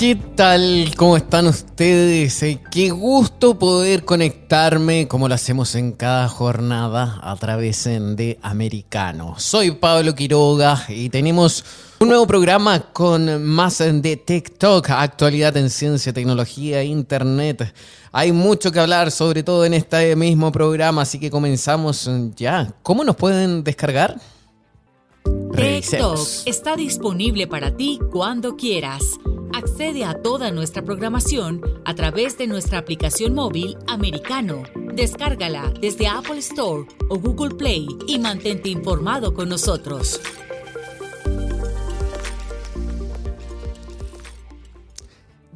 ¿Qué tal? ¿Cómo están ustedes? Eh, Qué gusto poder conectarme como lo hacemos en cada jornada a través de Americano. Soy Pablo Quiroga y tenemos un nuevo programa con más de TikTok, actualidad en ciencia, tecnología internet. Hay mucho que hablar, sobre todo en este mismo programa, así que comenzamos ya. ¿Cómo nos pueden descargar? TikTok está disponible para ti cuando quieras. Accede a toda nuestra programación a través de nuestra aplicación móvil americano. Descárgala desde Apple Store o Google Play y mantente informado con nosotros.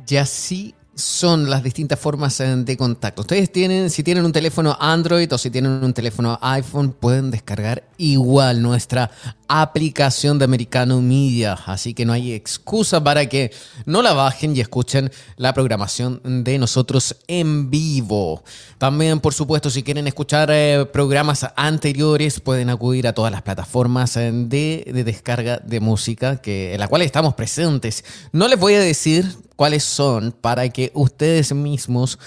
Y así son las distintas formas eh, de contacto. Ustedes tienen, si tienen un teléfono Android o si tienen un teléfono iPhone, pueden descargar igual nuestra aplicación de Americano Media. Así que no hay excusa para que no la bajen y escuchen la programación de nosotros en vivo. También, por supuesto, si quieren escuchar eh, programas anteriores, pueden acudir a todas las plataformas eh, de, de descarga de música que, en las cuales estamos presentes. No les voy a decir cuáles son para que ustedes mismos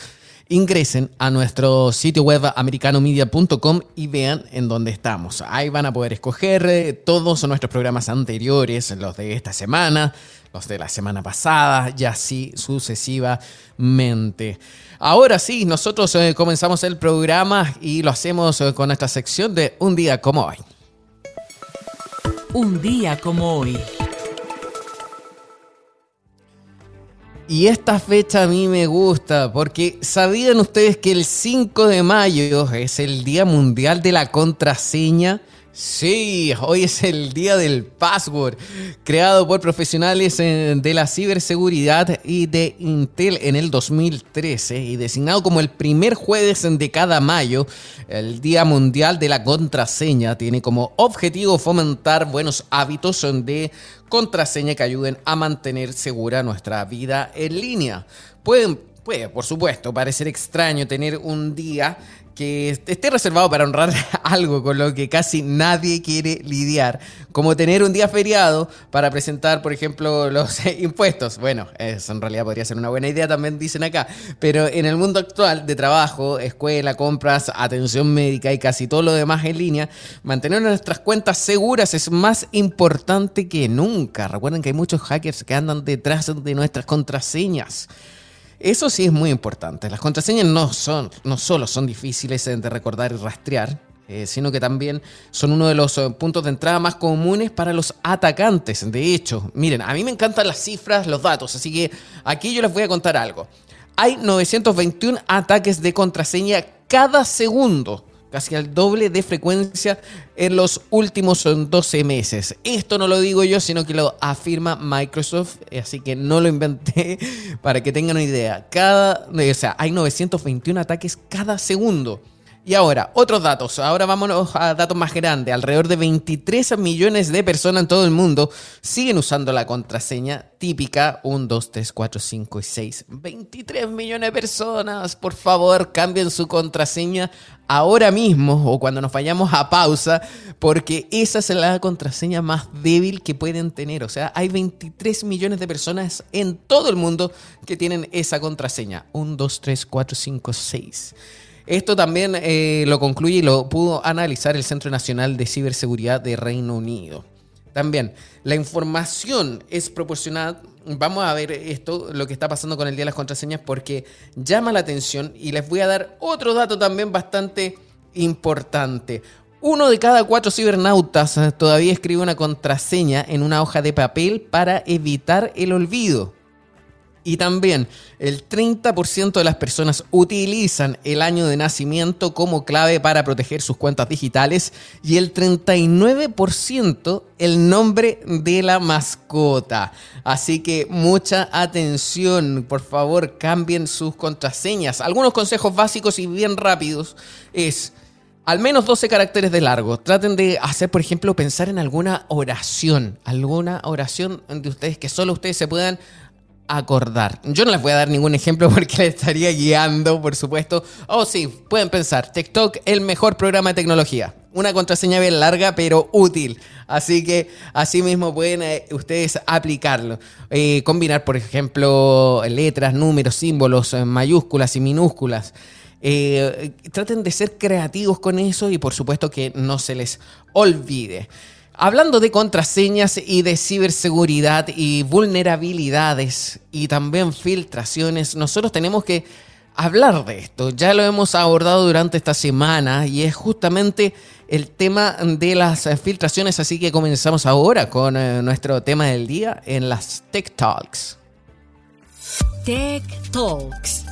ingresen a nuestro sitio web americanomedia.com y vean en dónde estamos. Ahí van a poder escoger eh, todos nuestros programas anteriores, los de esta semana, los de la semana pasada y así sucesivamente. Ahora sí, nosotros eh, comenzamos el programa y lo hacemos eh, con esta sección de Un día como hoy. Un día como hoy. Y esta fecha a mí me gusta porque sabían ustedes que el 5 de mayo es el Día Mundial de la Contraseña. Sí, hoy es el día del password, creado por profesionales eh, de la ciberseguridad y de Intel en el 2013 y designado como el primer jueves de cada mayo. El Día Mundial de la Contraseña tiene como objetivo fomentar buenos hábitos de contraseña que ayuden a mantener segura nuestra vida en línea. Puede, por supuesto, parecer extraño tener un día que esté reservado para honrar algo con lo que casi nadie quiere lidiar, como tener un día feriado para presentar, por ejemplo, los impuestos. Bueno, eso en realidad podría ser una buena idea, también dicen acá, pero en el mundo actual de trabajo, escuela, compras, atención médica y casi todo lo demás en línea, mantener nuestras cuentas seguras es más importante que nunca. Recuerden que hay muchos hackers que andan detrás de nuestras contraseñas. Eso sí es muy importante. Las contraseñas no, son, no solo son difíciles de recordar y rastrear, eh, sino que también son uno de los eh, puntos de entrada más comunes para los atacantes. De hecho, miren, a mí me encantan las cifras, los datos, así que aquí yo les voy a contar algo. Hay 921 ataques de contraseña cada segundo casi al doble de frecuencia en los últimos 12 meses. Esto no lo digo yo, sino que lo afirma Microsoft, así que no lo inventé para que tengan una idea. Cada, o sea, hay 921 ataques cada segundo. Y ahora, otros datos. Ahora vámonos a datos más grandes. Alrededor de 23 millones de personas en todo el mundo siguen usando la contraseña típica 1, 2, 3, 4, 5 y 6. 23 millones de personas. Por favor, cambien su contraseña ahora mismo o cuando nos vayamos a pausa, porque esa es la contraseña más débil que pueden tener. O sea, hay 23 millones de personas en todo el mundo que tienen esa contraseña. 1, 2, 3, 4, 5, 6. Esto también eh, lo concluye y lo pudo analizar el Centro Nacional de Ciberseguridad de Reino Unido. también la información es proporcionada. Vamos a ver esto, lo que está pasando con el día de las contraseñas, porque llama la atención y les voy a dar otro dato también bastante importante. Uno de cada cuatro cibernautas todavía escribe una contraseña en una hoja de papel para evitar el olvido. Y también el 30% de las personas utilizan el año de nacimiento como clave para proteger sus cuentas digitales y el 39% el nombre de la mascota. Así que mucha atención, por favor cambien sus contraseñas. Algunos consejos básicos y bien rápidos es... Al menos 12 caracteres de largo. Traten de hacer, por ejemplo, pensar en alguna oración. Alguna oración de ustedes que solo ustedes se puedan acordar. Yo no les voy a dar ningún ejemplo porque les estaría guiando, por supuesto. Oh, sí, pueden pensar, TikTok, el mejor programa de tecnología. Una contraseña bien larga, pero útil. Así que así mismo pueden eh, ustedes aplicarlo. Eh, combinar, por ejemplo, letras, números, símbolos, eh, mayúsculas y minúsculas. traten de ser creativos con eso y por supuesto que no se les olvide. Hablando de contraseñas y de ciberseguridad y vulnerabilidades y también filtraciones, nosotros tenemos que hablar de esto. Ya lo hemos abordado durante esta semana y es justamente el tema de las filtraciones, así que comenzamos ahora con eh, nuestro tema del día en las Tech Talks. Tech Talks.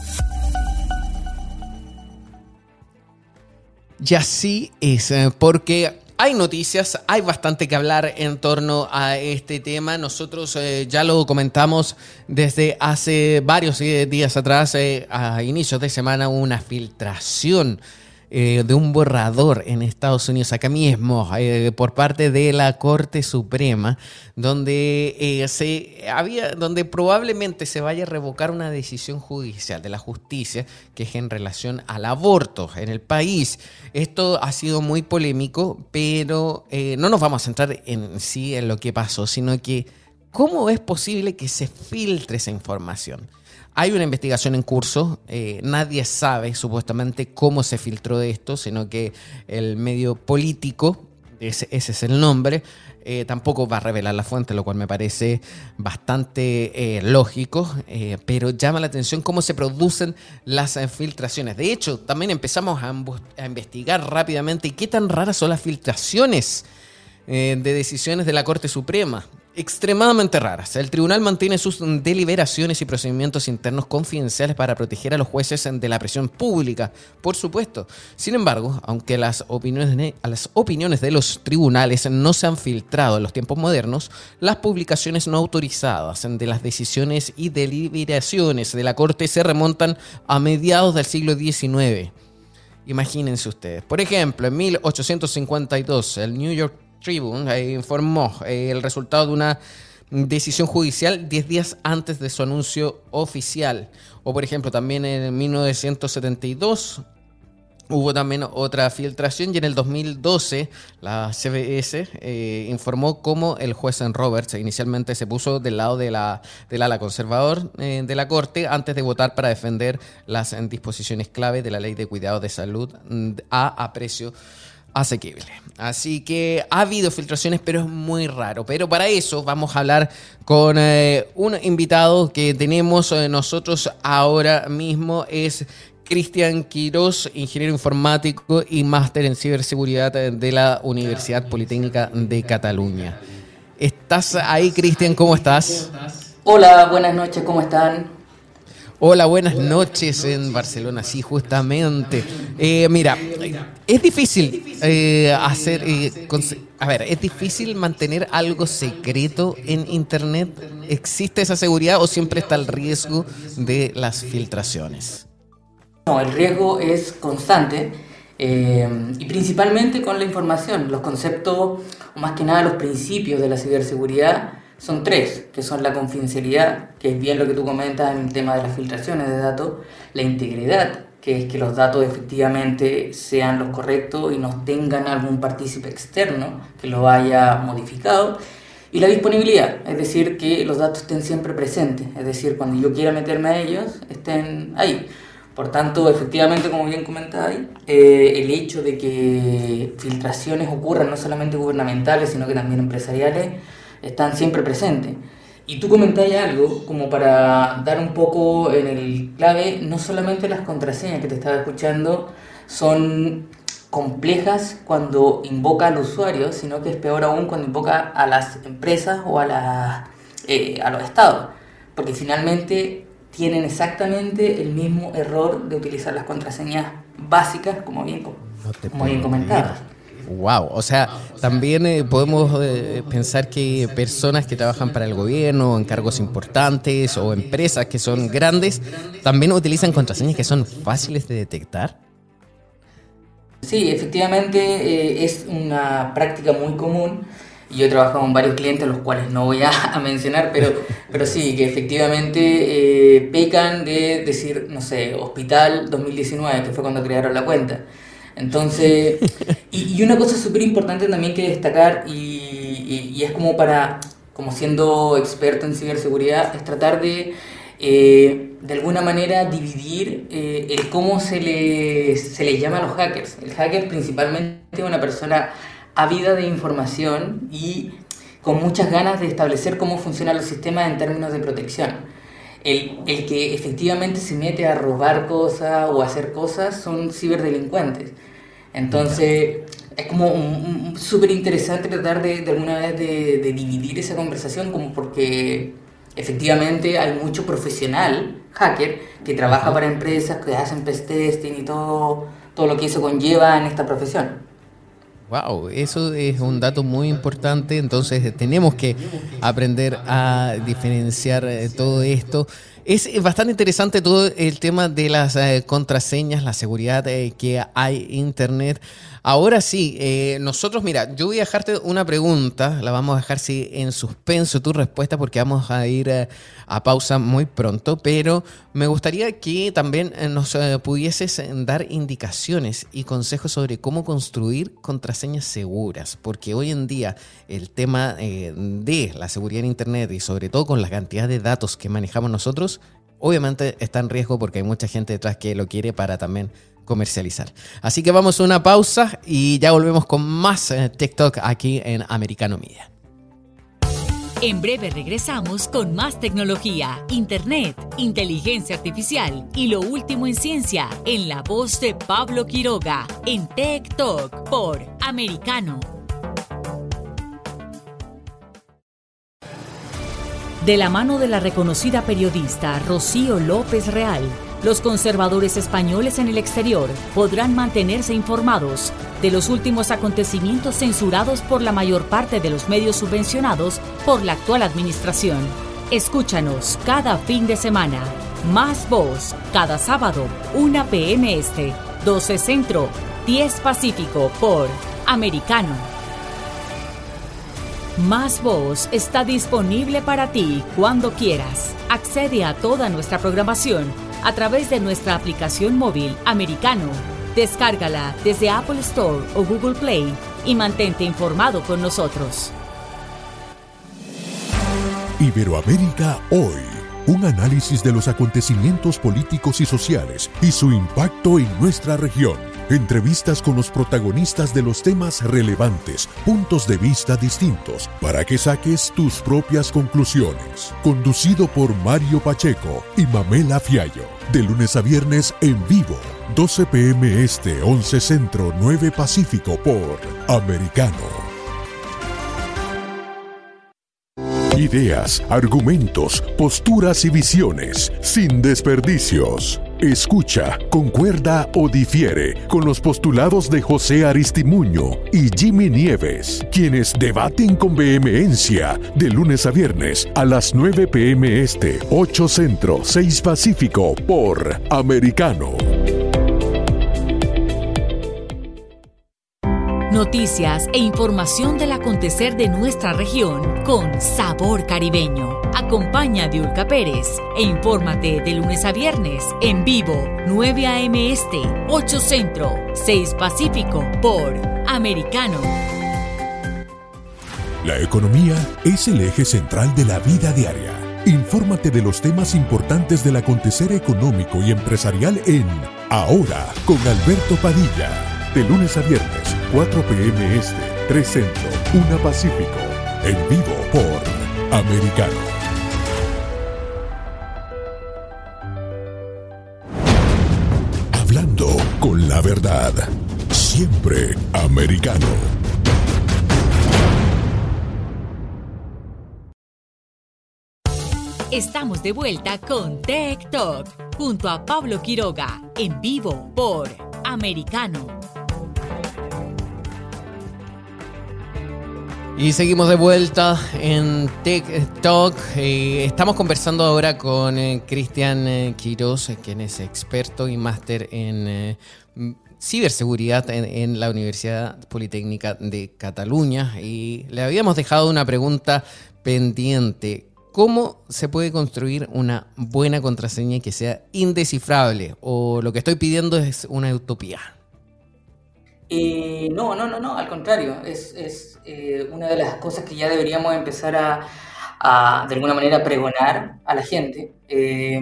Y así es, eh, porque hay noticias, hay bastante que hablar en torno a este tema. Nosotros eh, ya lo comentamos desde hace varios eh, días atrás, eh, a inicios de semana, una filtración eh, de un borrador en Estados Unidos, acá mismo, eh, por parte de la Corte Suprema, donde, eh, se había, donde probablemente se vaya a revocar una decisión judicial de la justicia que es en relación al aborto en el país. Esto ha sido muy polémico, pero no nos vamos a centrar en sí en lo que pasó, sino que cómo es posible que se filtre esa información. Hay una investigación en curso, eh, nadie sabe supuestamente cómo se filtró esto, sino que el medio político, ese, es el nombre, eh, tampoco va a revelar la fuente, lo cual me parece bastante eh, lógico, pero llama la atención cómo se producen las filtraciones. De hecho, también empezamos a, a investigar rápidamente qué tan raras son las filtraciones de decisiones de la Corte Suprema extremadamente raras. El tribunal mantiene sus deliberaciones y procedimientos internos confidenciales para proteger a los jueces de la presión pública, por supuesto. Sin embargo, aunque las opiniones, de, las opiniones de los tribunales no se han filtrado en los tiempos modernos, las publicaciones no autorizadas de las decisiones y deliberaciones de la Corte se remontan a mediados del siglo XIX. Imagínense ustedes. Por ejemplo, en 1852, el New York Tribune eh, informó eh, el resultado de una decisión judicial 10 días antes de su anuncio oficial. O por ejemplo, también en 1972 hubo también otra filtración y en el 2012 la CBS eh, informó cómo el juez en Roberts inicialmente se puso del lado de la, del ala conservador de la Corte antes de votar para defender las disposiciones clave de la ley de cuidado de salud mm, a aprecio asequible. Así que ha habido filtraciones, pero es muy raro. Pero para eso vamos a hablar con eh, un invitado que tenemos eh, nosotros ahora mismo. Es Cristian Quiroz, ingeniero informático y máster en ciberseguridad de la Universidad Politécnica de Cataluña. ¿Estás ahí, Cristian? ¿Cómo estás? Hola, buenas noches, ¿cómo están? Hola, buenas noches en Barcelona, sí, justamente. Eh, mira, es difícil eh, hacer, eh, a ver, es difícil mantener algo secreto en Internet. ¿Existe esa seguridad o siempre está el riesgo de las filtraciones? No, el riesgo es constante y principalmente con la información. Los conceptos, o más que nada los principios de la ciberseguridad, son tres, que son la confidencialidad, que es bien lo que tú comentas en el tema de las filtraciones de datos, la integridad, que es que los datos efectivamente sean los correctos y no tengan algún partícipe externo que lo haya modificado, y la disponibilidad, es decir, que los datos estén siempre presentes, es decir, cuando yo quiera meterme a ellos, estén ahí. Por tanto, efectivamente, como bien comentáis, eh, el hecho de que filtraciones ocurran no solamente gubernamentales, sino que también empresariales, están siempre presentes. Y tú comentáis algo como para dar un poco en el clave, no solamente las contraseñas que te estaba escuchando son complejas cuando invoca al usuario, sino que es peor aún cuando invoca a las empresas o a, las, eh, a los estados, porque finalmente tienen exactamente el mismo error de utilizar las contraseñas básicas, como bien, como bien comentadas. Wow, o sea, también eh, podemos eh, pensar que personas que trabajan para el gobierno, en cargos importantes o empresas que son grandes, también utilizan contraseñas que son fáciles de detectar. Sí, efectivamente eh, es una práctica muy común. Yo he trabajado con varios clientes, los cuales no voy a, mencionar, pero, pero sí, que efectivamente pecan de decir, no sé, Hospital 2019, que fue cuando crearon la cuenta. Entonces, y, una cosa súper importante también que destacar, y, es como para, como siendo experto en ciberseguridad, es tratar de, eh, de alguna manera, dividir eh, el cómo se le, se le llama a los hackers. El hacker principalmente es una persona ávida de información y con muchas ganas de establecer cómo funcionan los sistemas en términos de protección. El, el, que efectivamente se mete a robar cosas o a hacer cosas son ciberdelincuentes. Entonces, es como súper interesante tratar de, de, alguna vez de, de, dividir esa conversación, como porque efectivamente hay mucho profesional hacker que trabaja para empresas, que hacen pest testing y todo, todo lo que eso conlleva en esta profesión. Wow, eso es un dato muy importante, entonces tenemos que aprender a diferenciar eh, todo esto. Es bastante interesante todo el tema de las eh, contraseñas, la seguridad eh, que hay Internet. Ahora sí, eh, nosotros, mira, yo voy a dejarte una pregunta, la vamos a dejar sí, en suspenso tu respuesta porque vamos a ir eh, a pausa muy pronto, pero me gustaría que también eh, nos pudieses dar indicaciones y consejos sobre cómo construir contraseñas seguras, porque hoy en día el tema de la seguridad en Internet y sobre todo con la cantidad de datos que manejamos nosotros, obviamente está en riesgo porque hay mucha gente detrás que lo quiere para también comercializar. Así que vamos a una pausa y ya volvemos con más eh, TikTok aquí en Americano Media. En breve regresamos con más tecnología, internet, inteligencia artificial y lo último en ciencia en la voz de Pablo Quiroga en Tech Talk por Americano. De la mano de la reconocida periodista Rocío López Real los conservadores españoles en el exterior podrán mantenerse informados de los últimos acontecimientos censurados por la mayor parte de los medios subvencionados por la actual administración. Escúchanos cada fin de semana. Más voz, cada sábado, 1 p.m. Este, 12 Centro, 10 Pacífico por Americano. Más Voz está disponible para ti cuando quieras. Accede a toda nuestra programación a través de nuestra aplicación móvil americano. Descárgala desde Apple Store o Google Play y mantente informado con nosotros. Iberoamérica hoy. Un análisis de los acontecimientos políticos y sociales y su impacto en nuestra región Entrevistas con los protagonistas de los temas relevantes, puntos de vista distintos, para que saques tus propias conclusiones. Conducido por Mario Pacheco y Mamela Fiallo. De lunes a viernes en vivo, 12 pm este, 11 centro, 9 pacífico por Americano. Ideas, argumentos, posturas y visiones, sin desperdicios. Escucha, concuerda o difiere con los postulados de José Aristimuño y Jimmy Nieves, quienes debaten con vehemencia de lunes a viernes a las 9 pm este, 8 centro, 6 pacífico por Americano. Noticias e información del acontecer de nuestra región con sabor caribeño. Acompaña a Diulca Pérez e infórmate de lunes a viernes en vivo 9 a.m. Este, 8 Centro, 6 Pacífico por Americano. La economía es el eje central de la vida diaria Infórmate de los temas importantes del acontecer económico y empresarial en Ahora con Alberto Padilla. De lunes a viernes, 4 p.m. Este, 3 Centro, 1 Pacífico. En vivo por Americano. Hablando con la verdad. Siempre americano. Estamos de vuelta con Tech Talk junto a Pablo Quiroga en vivo por Americano. Y seguimos de vuelta en Talk. Eh, estamos conversando ahora con eh, Cristian eh, Quiroz, quien es experto y máster en ciberseguridad en, la Universidad Politécnica de Cataluña. Y le habíamos dejado una pregunta pendiente. ¿Cómo se puede construir una buena contraseña que sea indescifrable? ¿O lo que estoy pidiendo es una utopía? Eh, no, no, no, no, al contrario. Es, eh, una de las cosas que ya deberíamos empezar a, de alguna manera, pregonar a la gente. Eh,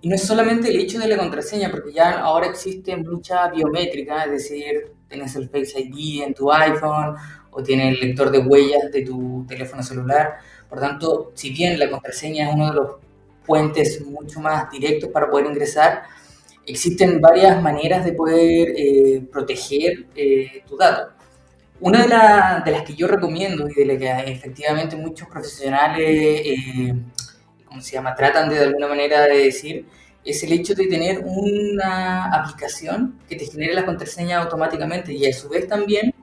y no es solamente el hecho de la contraseña, porque ya ahora existe mucha biométrica, es decir, tienes el Face ID en tu iPhone o tienes el lector de huellas de tu teléfono celular por tanto, si bien la contraseña es uno de los puentes mucho más directos para poder ingresar, existen varias maneras de poder eh, proteger eh, tu dato. Una de, las que yo recomiendo y de la que efectivamente muchos profesionales, eh, ¿cómo se llama?, tratan de, de alguna manera de decir, es el hecho de tener una aplicación que te genere la contraseña automáticamente y a su vez también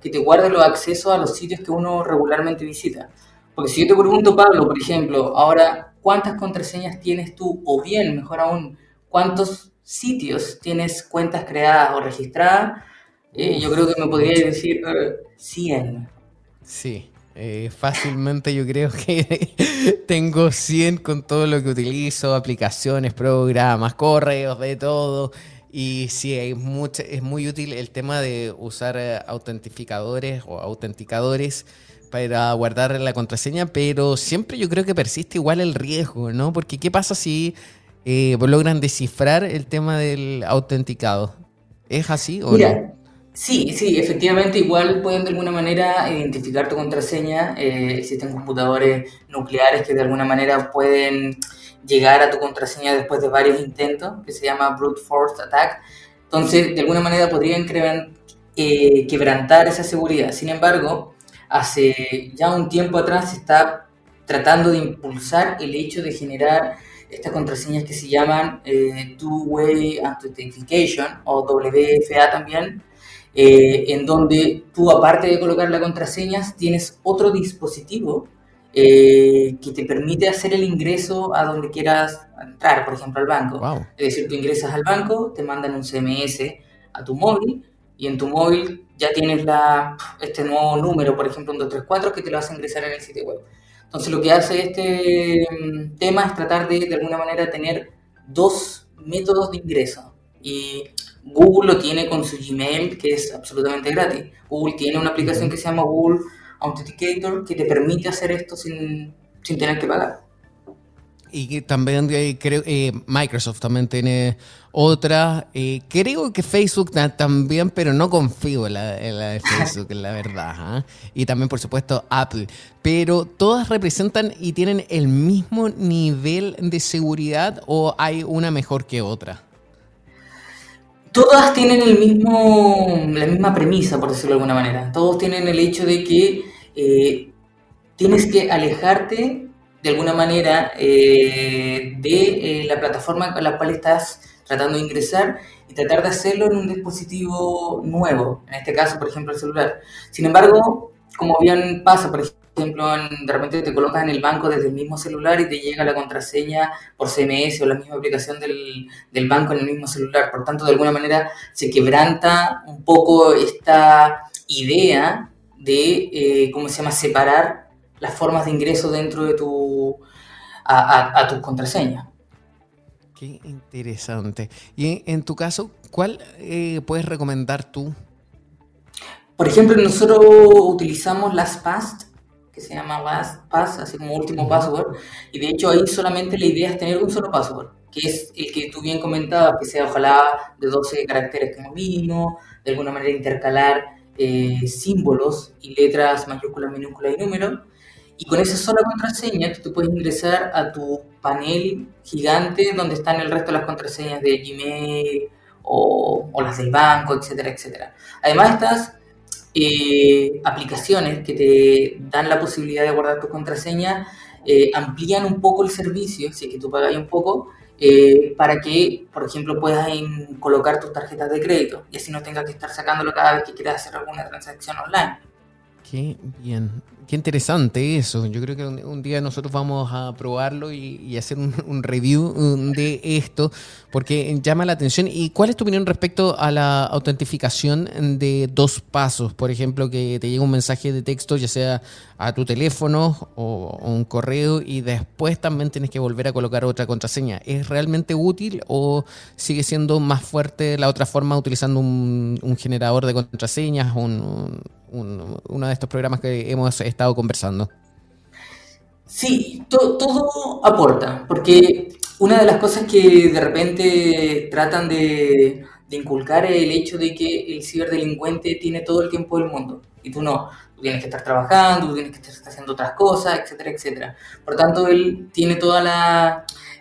que te guarde los accesos a los sitios que uno regularmente visita. Porque si yo te pregunto, Pablo, por ejemplo, ahora, ¿cuántas contraseñas tienes tú? O bien, mejor aún, ¿cuántos sitios tienes cuentas creadas o registradas? Eh, yo creo que me podría decir 100. Eh, sí. Eh, fácilmente yo creo que tengo 100 con todo lo que utilizo, aplicaciones, programas, correos, de todo. Y sí, es, mucho, es muy útil el tema de usar autentificadores o autenticadores para guardar la contraseña, pero siempre yo creo que persiste igual el riesgo, ¿no? Porque ¿qué pasa si eh, logran descifrar el tema del autenticado? ¿Es así o? Sí, sí, efectivamente igual pueden de alguna manera identificar tu contraseña. Eh, existen computadores nucleares que de alguna manera pueden llegar a tu contraseña después de varios intentos, que se llama brute force attack. Entonces, de alguna manera podrían eh, quebrantar esa seguridad. Sin embargo, hace ya un tiempo atrás se está tratando de impulsar el hecho de generar estas contraseñas que se llaman eh, Two-Way Authentication o WFA también, eh, en donde tú aparte de colocar la contraseña tienes otro dispositivo eh, que te permite hacer el ingreso a donde quieras entrar, por ejemplo al banco. Es decir, tú ingresas al banco, te mandan un CMS a tu móvil y en tu móvil ya tienes la, este nuevo número, por ejemplo, un 234, que te lo hace ingresar en el sitio web. Entonces lo que hace este mm, tema es tratar de, de alguna manera, tener dos métodos de ingreso. Y Google lo tiene con su Gmail, que es absolutamente gratis. Google tiene una aplicación que se llama Google Authenticator, que te permite hacer esto sin, sin tener que pagar. Y también eh, creo eh, Microsoft también tiene otra. Eh, creo que Facebook también, pero no confío en la, de Facebook, la verdad. ¿ah? Y también, por supuesto, Apple. Pero todas representan y tienen el mismo nivel de seguridad o hay una mejor que otra. Todas tienen el mismo, la misma premisa, por decirlo de alguna manera. Todos tienen el hecho de que tienes que alejarte de alguna manera eh, de eh, la plataforma con la cual estás tratando de ingresar y tratar de hacerlo en un dispositivo nuevo, en este caso, por ejemplo, el celular. Sin embargo, como bien pasa, por ejemplo, de repente te colocas en el banco desde el mismo celular y te llega la contraseña por CMS o la misma aplicación del, del banco en el mismo celular. Por tanto, de alguna manera se quebranta un poco esta idea de, eh, ¿cómo se llama?, separar las formas de ingreso dentro de tu a, tus contraseñas. Qué interesante. Y en, tu caso, ¿cuál eh, puedes recomendar tú? Por ejemplo, nosotros utilizamos las PAST, que se llama Pass, así como último password, y de hecho ahí solamente la idea es tener un solo password, que es el que tú bien comentabas, que sea ojalá de 12 caracteres como mínimo, de alguna manera intercalar eh, símbolos y letras mayúsculas, minúsculas y números, y con esa sola contraseña tú puedes ingresar a tu panel gigante donde están el resto de las contraseñas de Gmail o, o las del banco, etcétera, etcétera. Además, estas eh, aplicaciones que te dan la posibilidad de guardar tu contraseña eh, amplían un poco el servicio, si es que tú pagas un poco, eh, para que, por ejemplo, puedas colocar tus tarjetas de crédito y así no tengas que estar sacándolo cada vez que quieras hacer alguna transacción online. Qué bien. Qué interesante eso. Yo creo que un, día nosotros vamos a probarlo y, hacer un, review de esto, porque llama la atención. ¿Y cuál es tu opinión respecto a la autentificación de dos pasos? Por ejemplo, que te llega un mensaje de texto, ya sea a tu teléfono o, un correo, y después también tienes que volver a colocar otra contraseña. ¿Es realmente útil o sigue siendo más fuerte la otra forma utilizando un, generador de contraseñas, un, uno de estos programas que hemos estado conversando. Sí, todo aporta, porque una de las cosas que de repente tratan de, inculcar es el hecho de que el ciberdelincuente tiene todo el tiempo del mundo y tú no. Tú tienes que estar trabajando, tú tienes que estar haciendo otras cosas, etcétera, etcétera. Por tanto, él tiene todo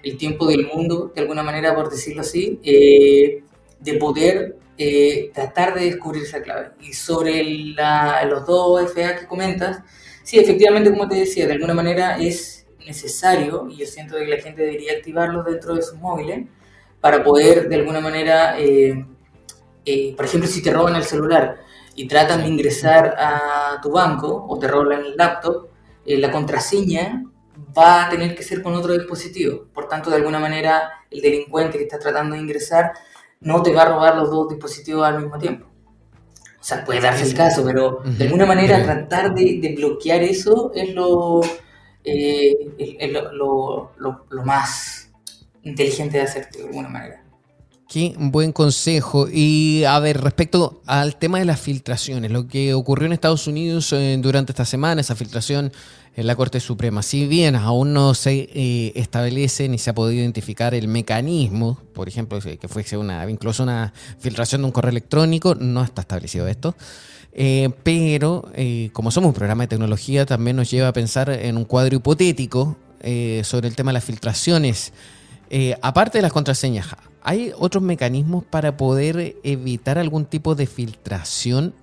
el tiempo del mundo, de alguna manera, por decirlo así, eh, de poder eh, tratar de descubrir esa clave. Y sobre los dos FA que comentas, sí, efectivamente, como te decía, de alguna manera es necesario, y yo siento que la gente debería activarlos dentro de sus móviles, para poder de alguna manera, eh, eh, por ejemplo, si te roban el celular y tratan de ingresar a tu banco o te roban el laptop, la contraseña va a tener que ser con otro dispositivo. Por tanto, de alguna manera, el delincuente que está tratando de ingresar no te va a robar los dos dispositivos al mismo tiempo. O sea, puede darse el caso, pero de alguna manera tratar de, bloquear eso es lo, eh, lo, más inteligente de hacer, de alguna manera. Qué buen consejo. Y a ver, respecto al tema de las filtraciones, lo que ocurrió en Estados Unidos eh, durante esta semana, esa filtración en la Corte Suprema. Si bien aún no se eh, establece ni se ha podido identificar el mecanismo, por ejemplo, que fuese una, incluso una filtración de un correo electrónico, no está establecido esto. Eh, pero eh, como somos un programa de tecnología, también nos lleva a pensar en un cuadro hipotético sobre el tema de las filtraciones. aparte de las contraseñas, ¿hay otros mecanismos para poder evitar algún tipo de filtración?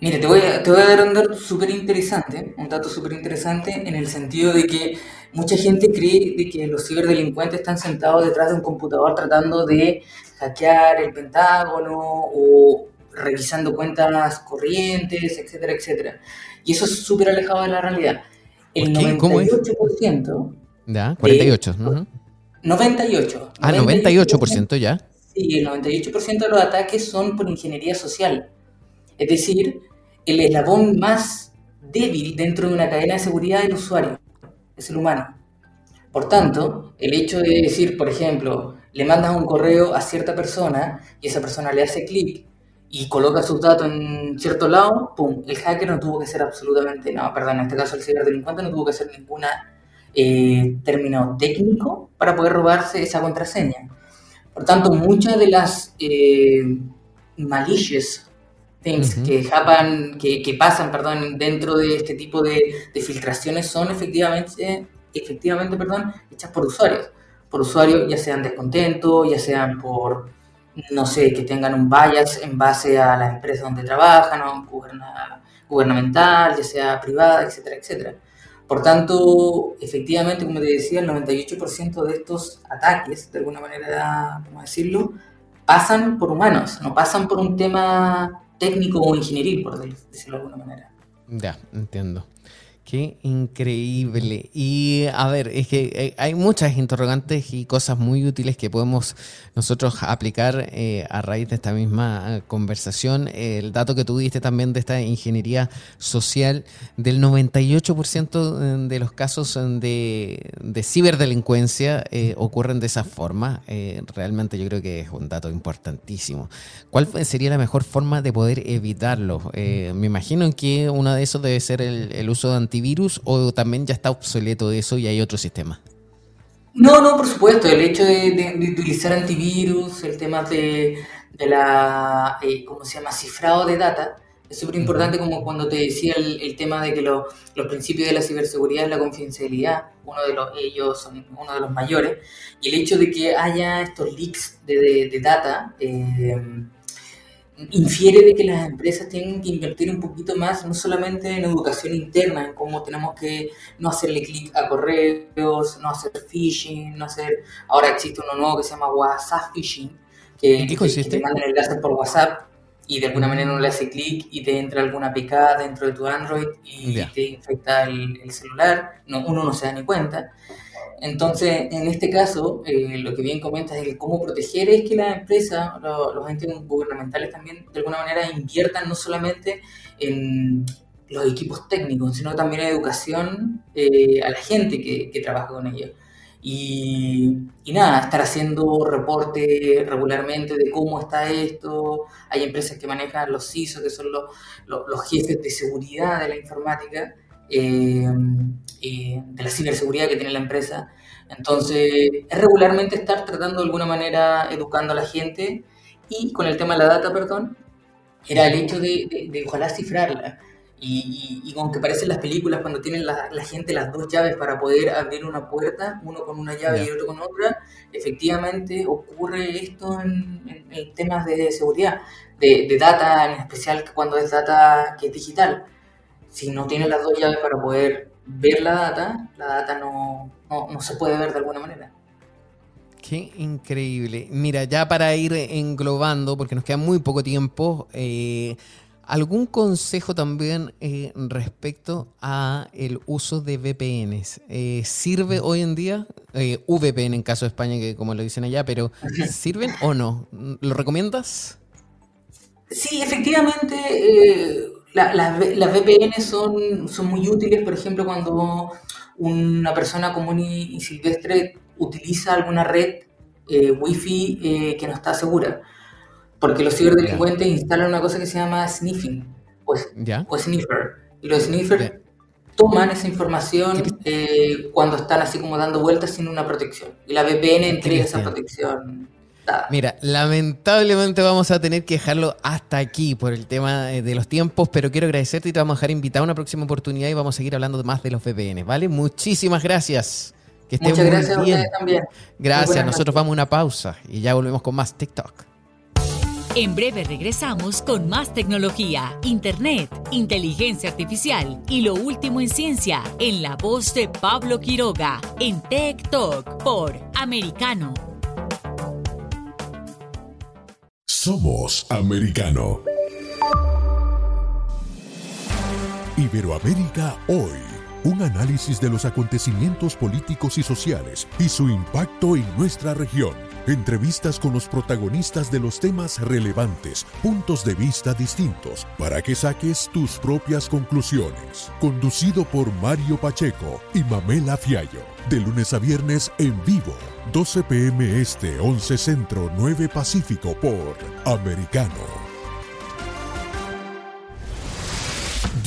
Mira, te voy a, te voy a dar un dato súper interesante, un dato súper interesante en el sentido de que mucha gente cree de que los ciberdelincuentes están sentados detrás de un computador tratando de hackear el Pentágono o revisando cuentas corrientes, etcétera, etcétera. Y eso es súper alejado de la realidad. El 98%... Ya, 48. 98. Ah, 98% ya. Sí, el 98% de los ataques son por ingeniería social. Es decir, el eslabón más débil dentro de una cadena de seguridad del usuario, es el humano. Por tanto, el hecho de decir, por ejemplo, le mandas un correo a cierta persona y esa persona le hace clic y coloca sus datos en cierto lado, ¡pum! El hacker no tuvo que hacer absolutamente nada, perdón, en este caso el ciberdelincuente no tuvo que hacer ninguna eh, término técnico para poder robarse esa contraseña. Por tanto, muchas de las eh, malicias things que, que, que, pasan perdón, dentro de este tipo de, filtraciones son efectivamente, efectivamente perdón, hechas por usuarios. Por usuarios ya sean descontentos, ya sean por, no sé, que tengan un bias en base a la empresa donde trabajan, o gubernamental, ya sea privada, etcétera, etcétera. Por tanto, efectivamente, como te decía, el 98% de estos ataques, de alguna manera, ¿cómo decirlo?, pasan por humanos, no pasan por un tema técnico o ingenieril, por decirlo de alguna manera. Ya, entiendo. Qué increíble. Y a ver, es que eh, hay muchas interrogantes y cosas muy útiles que podemos nosotros aplicar eh, a raíz de esta misma eh, conversación. El dato que tú diste también de esta ingeniería social, del 98% de los casos de, de ciberdelincuencia ocurren de esa forma. realmente yo creo que es un dato importantísimo. ¿Cuál sería la mejor forma de poder evitarlo? me imagino que uno de esos debe ser el, el uso de antivirus virus o también ya está obsoleto eso y hay otro sistema? No, no, por supuesto. El hecho de, utilizar antivirus, el tema de, la, eh, ¿cómo se llama?, cifrado de data, es súper importante como cuando te decía el, tema de que los principios de la ciberseguridad es la confidencialidad, uno de los, ellos son uno de los mayores, y el hecho de que haya estos leaks de, de data, eh, infiere de que las empresas tienen que invertir un poquito más, no solamente en educación interna, en cómo tenemos que no hacerle clic a correos, no hacer phishing, no hacer... Ahora existe uno nuevo que se llama WhatsApp phishing, que, que, te mandan el enlace por WhatsApp y de alguna manera uno le hace clic y te entra alguna APK dentro de tu Android y te infecta el, el celular, no, uno no se da ni cuenta. Entonces, en este caso, eh, lo que bien comentas es que cómo proteger es que las empresas, los entes gubernamentales también, de alguna manera, inviertan no solamente en los equipos técnicos, sino también en educación eh, a la gente que, trabaja con ellos. Y, nada, estar haciendo reporte regularmente de cómo está esto. Hay empresas que manejan los CISO, que son los, los jefes de seguridad de la informática, eh, de la ciberseguridad que tiene la empresa. Entonces, es regularmente estar tratando de alguna manera educando a la gente y con el tema de la data, perdón, era el hecho de, de, ojalá cifrarla. Y, y, como que parecen las películas cuando tienen la, la, gente las dos llaves para poder abrir una puerta, uno con una llave y otro con otra, efectivamente ocurre esto en, en, temas de seguridad, de, de, data, en especial cuando es data que es digital. Si no tiene las dos llaves para poder ver la data, la data no, no, se puede ver de alguna manera. Qué increíble. Mira, ya para ir englobando, porque nos queda muy poco tiempo, eh, ¿algún consejo también eh, respecto a el uso de VPNs? Eh, ¿Sirve hoy en día? VPN en caso de España, que como lo dicen allá, pero ¿sirven o no? ¿Lo recomiendas? Sí, efectivamente las VPN son, son muy útiles, por ejemplo, cuando una persona común y, silvestre utiliza alguna red eh, Wi-Fi eh, que no está segura. Porque los ciberdelincuentes instalan una cosa que se llama sniffing pues, o sniffer. Y los sniffers toman esa información eh, cuando están así como dando vueltas sin una protección. Y la VPN entrega esa protección Mira, lamentablemente vamos a tener que dejarlo hasta aquí por el tema de los tiempos, pero quiero agradecerte y te vamos a dejar invitado a una próxima oportunidad y vamos a seguir hablando más de los VPN, ¿vale? Muchísimas gracias. Que estén Muchas gracias bien. a ustedes también. Gracias, nosotros vamos a una pausa y ya volvemos con más TikTok. En breve regresamos con más tecnología, internet, inteligencia artificial y lo último en ciencia en la voz de Pablo Quiroga en Talk por Americano somos americano. Iberoamérica hoy. Un análisis de los acontecimientos políticos y sociales y su impacto en nuestra región. Entrevistas con los protagonistas de los temas relevantes, puntos de vista distintos, para que saques tus propias conclusiones. Conducido por Mario Pacheco y Mamela Fiallo. De lunes a viernes en vivo 12 pm Este, 11 Centro, 9 Pacífico por Americano.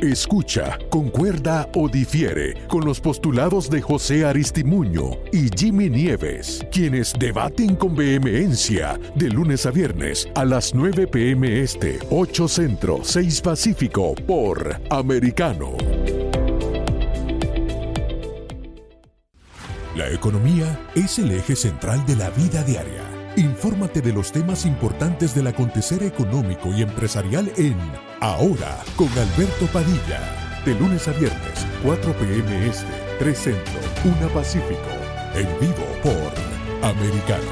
Escucha, concuerda o difiere con los postulados de José Aristimuño y Jimmy Nieves, quienes debaten con vehemencia de lunes a viernes a las 9 pm este, 8 centro, 6 pacífico por Americano. La economía es el eje central de la vida diaria. Infórmate de los temas importantes del acontecer económico y empresarial en Ahora con Alberto Padilla. De lunes a viernes, 4 p.m. Este, 3 Centro, 1 Pacífico. En vivo por Americano.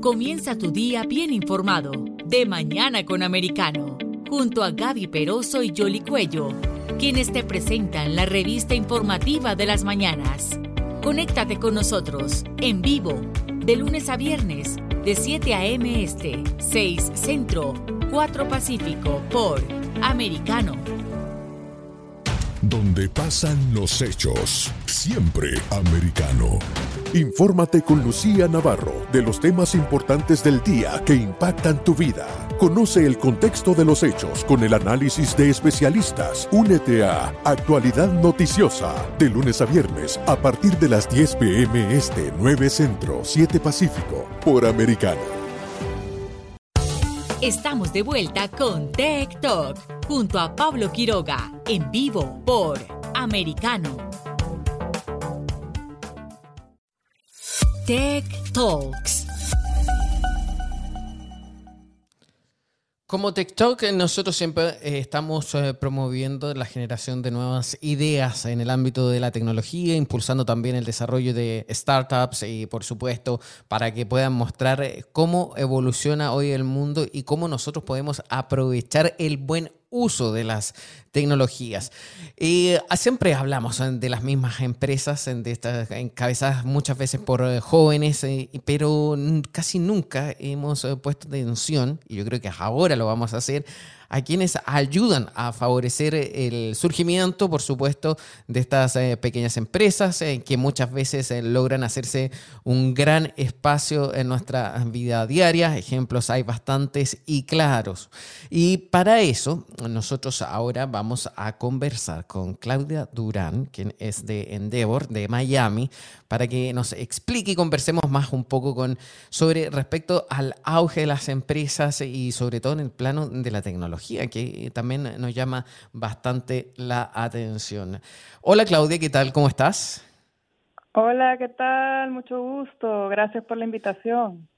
Comienza tu día bien informado. De mañana con Americano. Junto a Gaby Peroso y Jolly Cuello quienes te presentan la revista informativa de las mañanas. Conéctate con nosotros en vivo de lunes a viernes de 7 a.m. Este, 6 Centro, 4 Pacífico por Americano. Donde pasan los hechos, siempre americano. Infórmate con Lucía Navarro de los temas importantes del día que impactan tu vida. Conoce el contexto de los hechos con el análisis de especialistas. Únete a Actualidad Noticiosa de lunes a viernes a partir de las 10 pm este 9 Centro 7 Pacífico por Americano. Estamos de vuelta con Tech Talk junto a Pablo Quiroga en vivo por Americano. Tech Talks. Como TikTok, nosotros siempre eh, estamos eh, promoviendo la generación de nuevas ideas en el ámbito de la tecnología, impulsando también el desarrollo de startups y, por supuesto, para que puedan mostrar eh, cómo evoluciona hoy el mundo y cómo nosotros podemos aprovechar el buen uso de las tecnologías. Ah, siempre hablamos eh, de las mismas empresas, de estas encabezadas muchas veces por eh, jóvenes, eh, pero casi nunca hemos puesto atención, y yo creo que ahora lo vamos a hacer, a quienes ayudan a favorecer el surgimiento, por supuesto, de estas eh, pequeñas empresas eh, que muchas veces eh, logran hacerse un gran espacio en nuestra vida diaria. Ejemplos hay bastantes y claros. Y para eso, nosotros ahora vamos a conversar con Claudia Durán, quien es de Endeavor, de Miami, para que nos explique y conversemos más un poco con, sobre respecto al auge de las empresas y sobre todo en el plano de la tecnología, que también nos llama bastante la atención. Hola Claudia, ¿qué tal? ¿Cómo estás? Hola, ¿qué tal? Mucho gusto. Gracias por la invitación.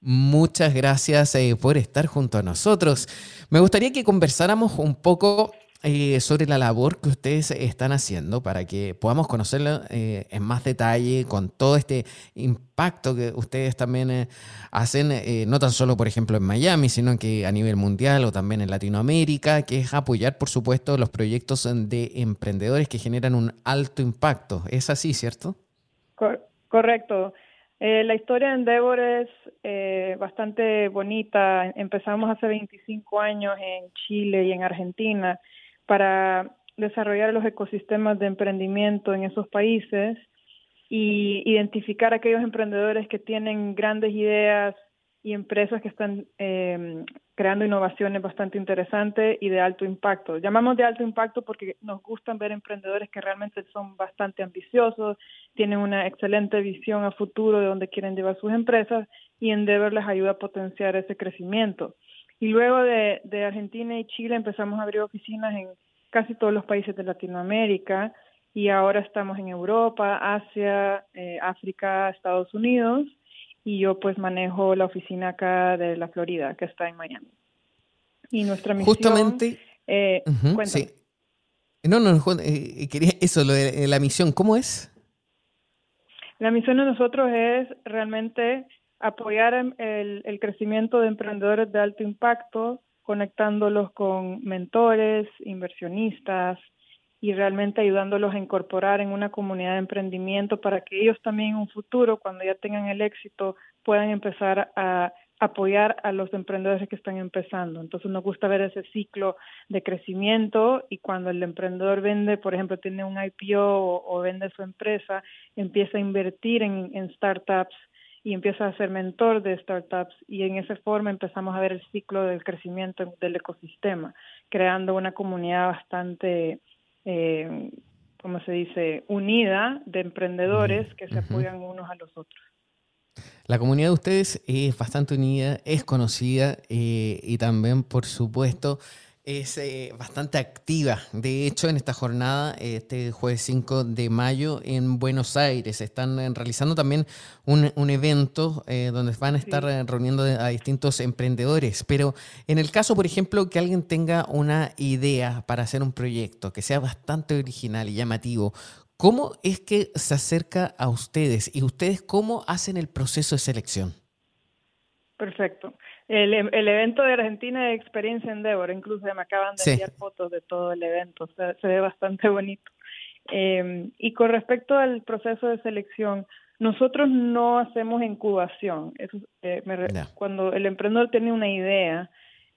Muchas gracias eh, por estar junto a nosotros. Me gustaría que conversáramos un poco eh, sobre la labor que ustedes están haciendo para que podamos conocerlo eh, en más detalle con todo este impacto que ustedes también eh, hacen, no tan solo, por ejemplo, en Miami, sino que a nivel mundial o también en Latinoamérica, que es apoyar, por supuesto, los proyectos de emprendedores que generan un alto impacto. ¿Es así, cierto? correcto. la historia de Endeavor es bastante bonita. Empezamos hace 25 años en Chile y en Argentina para desarrollar los ecosistemas de emprendimiento en esos países y identificar aquellos emprendedores que tienen grandes ideas y empresas que están eh, creando innovaciones bastante interesantes y de alto impacto. Llamamos de alto impacto porque nos gustan ver emprendedores que realmente son bastante ambiciosos, tienen una excelente visión a futuro de dónde quieren llevar sus empresas y Endeavor les ayuda a potenciar ese crecimiento. Y luego de, de Argentina y Chile empezamos a abrir oficinas en casi todos los países de Latinoamérica y ahora estamos en Europa, Asia, eh, África, Estados Unidos y yo pues manejo la oficina acá de la Florida que está en Miami. Y nuestra misión... Justamente... Eh, sí. No, no, eh, quería eso, lo de la misión, ¿cómo es? La misión de nosotros es realmente apoyar el, el crecimiento de emprendedores de alto impacto, conectándolos con mentores, inversionistas y realmente ayudándolos a incorporar en una comunidad de emprendimiento para que ellos también en un futuro, cuando ya tengan el éxito, puedan empezar a apoyar a los emprendedores que están empezando. Entonces nos gusta ver ese ciclo de crecimiento y cuando el emprendedor vende, por ejemplo, tiene un IPO o, vende su empresa, empieza a invertir en, en startups y empieza a ser mentor de startups y en esa forma empezamos a ver el ciclo del crecimiento del ecosistema, creando una comunidad bastante, eh, como se dice?, unida de emprendedores que se apoyan unos a los otros. La comunidad de ustedes es bastante unida, es conocida eh, y también, por supuesto, es eh, bastante activa. De hecho, en esta jornada, este jueves 5 de mayo en Buenos Aires, están eh, realizando también un, evento eh, donde van a estar reuniendo a distintos emprendedores. Pero en el caso, por ejemplo, que alguien tenga una idea para hacer un proyecto que sea bastante original y llamativo, ¿cómo es que se acerca a ustedes y ustedes cómo hacen el proceso de selección? Perfecto. El, el, evento de Argentina de Experiencia Endeavor, incluso me acaban de enviar fotos de todo el evento, se ve bastante bonito. Eh, y con respecto al proceso de selección, nosotros no hacemos incubación. Eso, eh, Cuando el emprendedor tiene una idea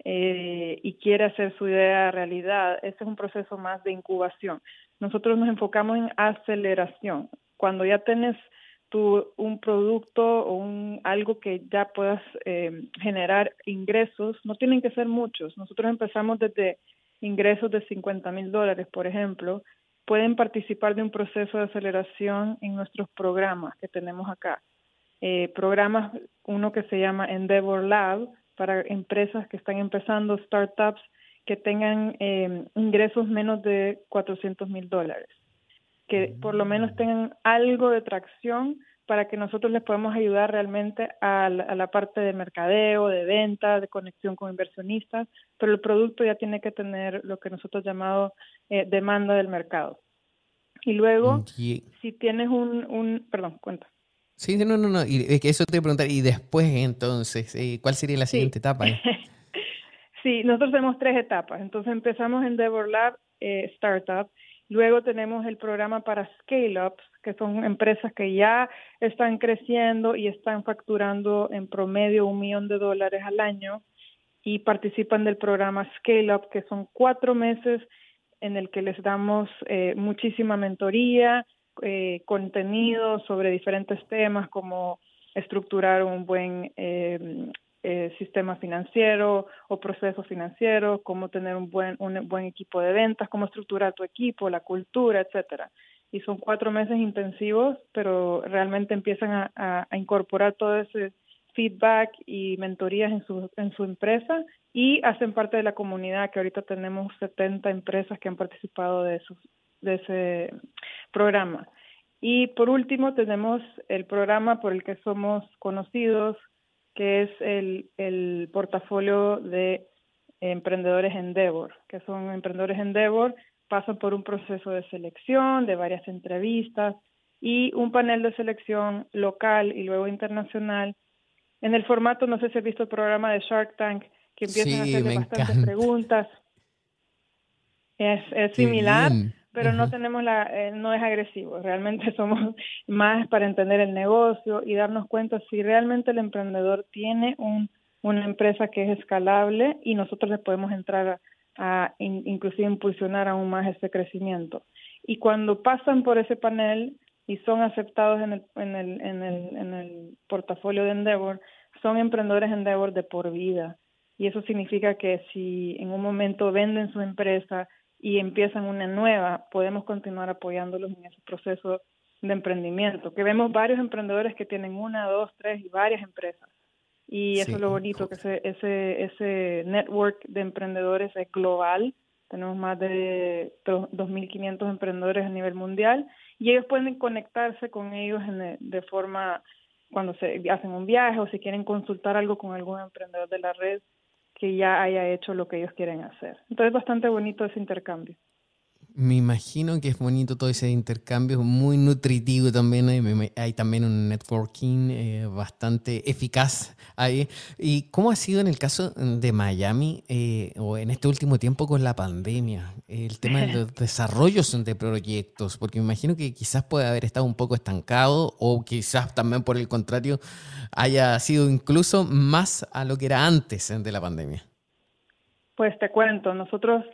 eh, y quiere hacer su idea realidad, ese es un proceso más de incubación. Nosotros nos enfocamos en aceleración. Cuando ya tienes tu, un producto o un, algo que ya puedas eh, generar ingresos, no tienen que ser muchos. Nosotros empezamos desde ingresos de 50 mil dólares, por ejemplo. Pueden participar de un proceso de aceleración en nuestros programas que tenemos acá. Eh, programas, uno que se llama Endeavor Lab, para empresas que están empezando, startups que tengan eh, ingresos menos de 400 mil dólares que por lo menos tengan algo de tracción para que nosotros les podamos ayudar realmente a la, parte de mercadeo, de venta, de conexión con inversionistas, pero el producto ya tiene que tener lo que nosotros llamamos eh, demanda del mercado. Y luego, si tienes un, un, perdón, cuenta. Sí, no, no, no, y eso te voy a preguntar, y después entonces, eh, ¿cuál sería la siguiente etapa? sí, nosotros tenemos tres etapas. Entonces empezamos en Endeavor Lab eh, Startup, Luego tenemos el programa para scale-ups, que son empresas que ya están creciendo y están facturando en promedio un millón de dólares al año y participan del programa Scale-up, que son cuatro meses en el que les damos eh, muchísima mentoría, eh, contenido sobre diferentes temas como estructurar un buen eh, eh, sistema financiero o proceso financiero, cómo tener un buen, un buen equipo de ventas, cómo estructurar tu equipo, la cultura, etcétera. Y son cuatro meses intensivos, pero realmente empiezan a, incorporar todo ese feedback y mentorías en su, en su empresa y hacen parte de la comunidad, que ahorita tenemos 70 empresas que han participado de, esos, de ese programa. Y por último, tenemos el programa por el que somos conocidos, que es el, el portafolio de emprendedores Endeavor, que son emprendedores Endeavor, pasan por un proceso de selección, de varias entrevistas y un panel de selección local y luego internacional. En el formato, no sé si has visto el programa de Shark Tank, que empiezan a hacerle bastantes preguntas. Es, es similar, pero no tenemos la, eh, no es agresivo, realmente somos más para entender el negocio y darnos cuenta si realmente el emprendedor tiene un, una empresa que es escalable y nosotros le podemos entrar a, inclusive impulsionar aún más ese crecimiento. Y cuando pasan por ese panel y son aceptados en el, en el, en el, en el portafolio de Endeavor, son emprendedores Endeavor de por vida. Y eso significa que si en un momento venden su empresa, y empiezan una nueva, podemos continuar apoyándolos en ese proceso de emprendimiento, que vemos varios emprendedores que tienen una, dos, tres y varias empresas. Y eso es lo bonito, que ese, ese, ese network de emprendedores es global. Tenemos más de 2.500 emprendedores a nivel mundial y ellos pueden conectarse con ellos en, de forma cuando se hacen un viaje o si quieren consultar algo con algún emprendedor de la red que ya haya hecho lo que ellos quieren hacer. Entonces es bastante bonito ese intercambio. Me imagino que es bonito todo ese intercambio, muy nutritivo también. Hay, también un networking eh, bastante eficaz ahí. ¿Y cómo ha sido en el caso de Miami eh, o en este último tiempo con la pandemia? El tema de los desarrollos de proyectos, porque me imagino que quizás puede haber estado un poco estancado o quizás también por el contrario haya sido incluso más a lo que era antes de la pandemia. Pues te cuento, nosotros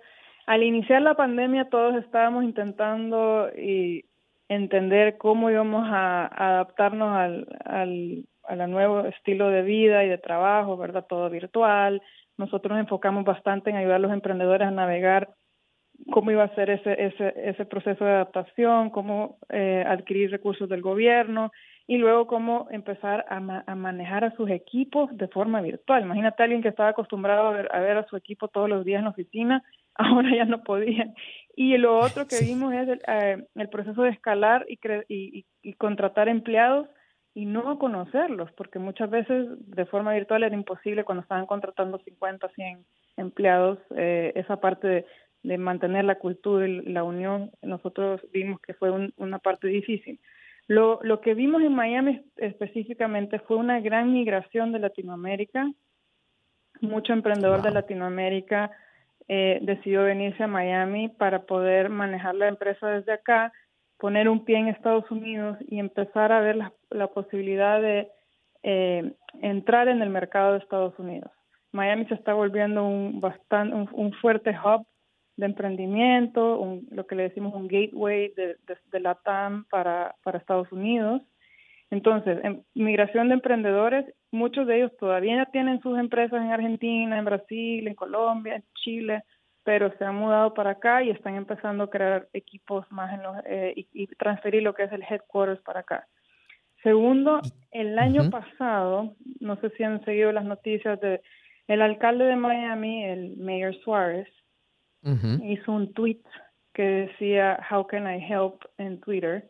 al iniciar la pandemia todos estábamos intentando y entender cómo íbamos a, adaptarnos al, al, nuevo estilo de vida y de trabajo, ¿verdad? Todo virtual. Nosotros nos enfocamos bastante en ayudar a los emprendedores a navegar cómo iba a ser ese, ese, ese proceso de adaptación, cómo eh, adquirir recursos del gobierno y luego cómo empezar a, manejar a sus equipos de forma virtual. Imagínate a alguien que estaba acostumbrado a ver, a su equipo todos los días en la oficina, ahora ya no podían. Y lo otro que vimos es el, eh, proceso de escalar y, y, y, contratar empleados y no conocerlos, porque muchas veces de forma virtual era imposible cuando estaban contratando 50, 100 empleados, eh, esa parte de, de, mantener la cultura y la unión, nosotros vimos que fue una parte difícil. Lo, lo que vimos en Miami específicamente fue una gran migración de Latinoamérica. Mucho emprendedor de Latinoamérica eh, decidió venirse a Miami para poder manejar la empresa desde acá, poner un pie en Estados Unidos y empezar a ver la, la posibilidad de eh, entrar en el mercado de Estados Unidos. Miami se está volviendo un, bastante, un fuerte hub de emprendimiento, lo que le decimos un gateway de, la TAM para, para Estados Unidos. Entonces, en migración de emprendedores, muchos de ellos todavía tienen sus empresas en Argentina, en Brasil, en Colombia, en Chile, pero se han mudado para acá y están empezando a crear equipos más en los, eh, y, transferir lo que es el headquarters para acá. Segundo, el año pasado, no sé si han seguido las noticias de el alcalde de Miami, el Mayor Suárez, hizo un tweet que decía How can I help en Twitter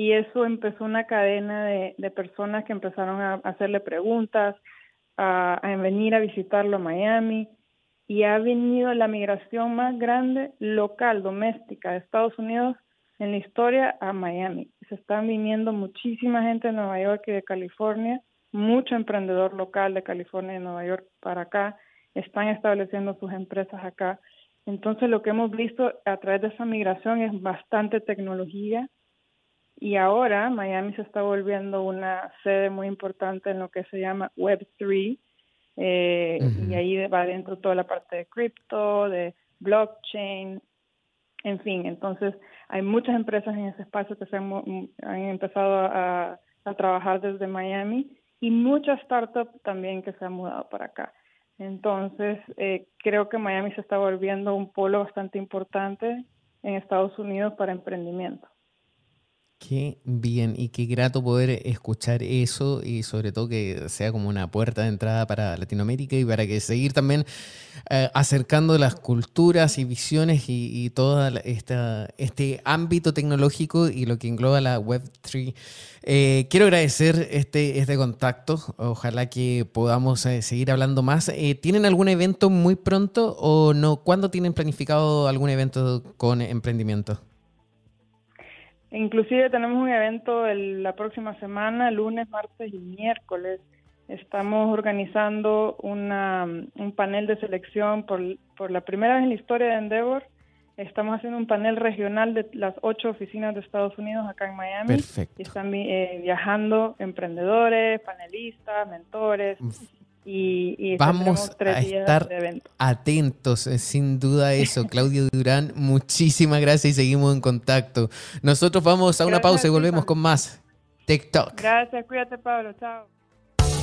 y eso empezó una cadena de, personas que empezaron a hacerle preguntas, a, a, venir a visitarlo a Miami y ha venido la migración más grande local, doméstica de Estados Unidos en la historia a Miami. Se están viniendo muchísima gente de Nueva York y de California, mucho emprendedor local de California y de Nueva York para acá, están estableciendo sus empresas acá entonces lo que hemos visto a través de esa migración es bastante tecnología y ahora Miami se está volviendo una sede muy importante en lo que se llama Web3 eh, y ahí va dentro toda la parte de cripto, de blockchain, en fin, entonces hay muchas empresas en ese espacio que se han, han empezado a, a trabajar desde Miami y muchas startups también que se han mudado para acá. Entonces, eh, creo que Miami se está volviendo un polo bastante importante en Estados Unidos para emprendimiento. Qué bien y qué grato poder escuchar eso y sobre todo que sea como una puerta de entrada para Latinoamérica y para que seguir también eh, acercando las culturas y visiones y, todo este ámbito tecnológico y lo que engloba la Web3. Eh, quiero agradecer este, este contacto, ojalá que podamos eh, seguir hablando más. ¿Tienen algún evento muy pronto o no? ¿Cuándo tienen planificado algún evento con emprendimiento? Inclusive tenemos un evento la próxima semana, lunes, martes y miércoles. Estamos organizando una, un panel de selección por, por la primera vez en la historia de Endeavor. Estamos haciendo un panel regional de las ocho oficinas de Estados Unidos acá en Miami. Perfecto. Y están eh, viajando emprendedores, panelistas, mentores, y, vamos a estar atentos, sin duda eso. Claudio Durán, muchísimas gracias y seguimos en contacto. Nosotros vamos a una pausa y volvemos con más TikTok. Gracias, cuídate Pablo, chao.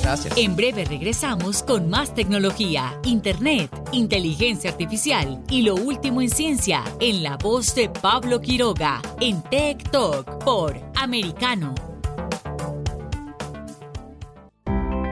Gracias. En breve regresamos con más tecnología, internet, inteligencia artificial y lo último en ciencia en la voz de Pablo Quiroga en Tech Talk por Americano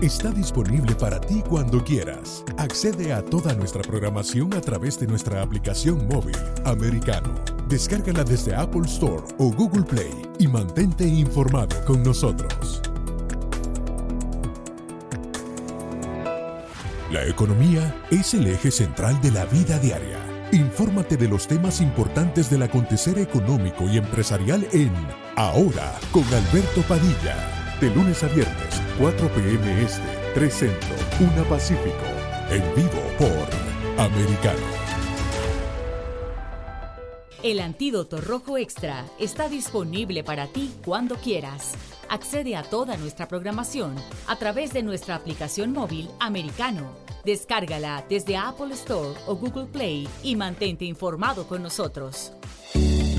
está disponible para ti cuando quieras. Accede a toda nuestra programación a través de nuestra aplicación móvil americano. Descárgala desde Apple Store o Google Play y mantente informado con nosotros. La economía es el eje central de la vida diaria Infórmate de los temas importantes del acontecer económico y empresarial en Ahora con Alberto Padilla. De lunes a viernes, 4 p.m. Este, 3 Centro, 1 Pacífico. En vivo por Americano. El antídoto rojo extra está disponible para ti cuando quieras. Accede a toda nuestra programación a través de nuestra aplicación móvil americano. Descárgala desde Apple Store o Google Play y mantente informado con nosotros.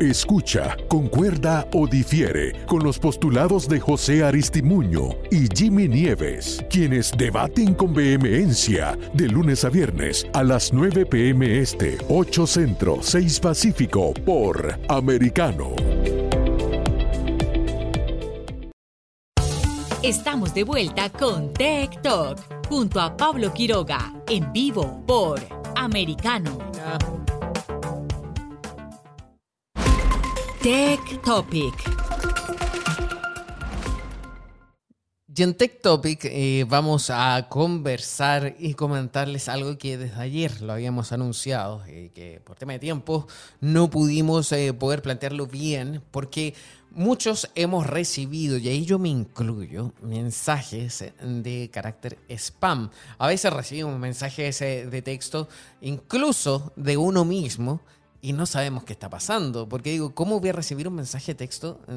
Escucha, concuerda o difiere con los postulados de José Aristimuño y Jimmy Nieves, quienes debaten con vehemencia de lunes a viernes a las 9 pm este, 8 centro, 6 pacífico por Americano. Estamos de vuelta con Tech Talk junto a Pablo Quiroga en vivo por Americano. Tech Topic. Y en Tech Topic eh, vamos a conversar y comentarles algo que desde ayer lo habíamos anunciado, y que por tema de tiempo no pudimos eh, poder plantearlo bien, porque Muchos hemos recibido, y ahí yo me incluyo, mensajes de carácter spam. A veces recibimos mensajes de texto incluso de uno mismo y no sabemos qué está pasando. Porque digo, ¿cómo voy a recibir un mensaje de texto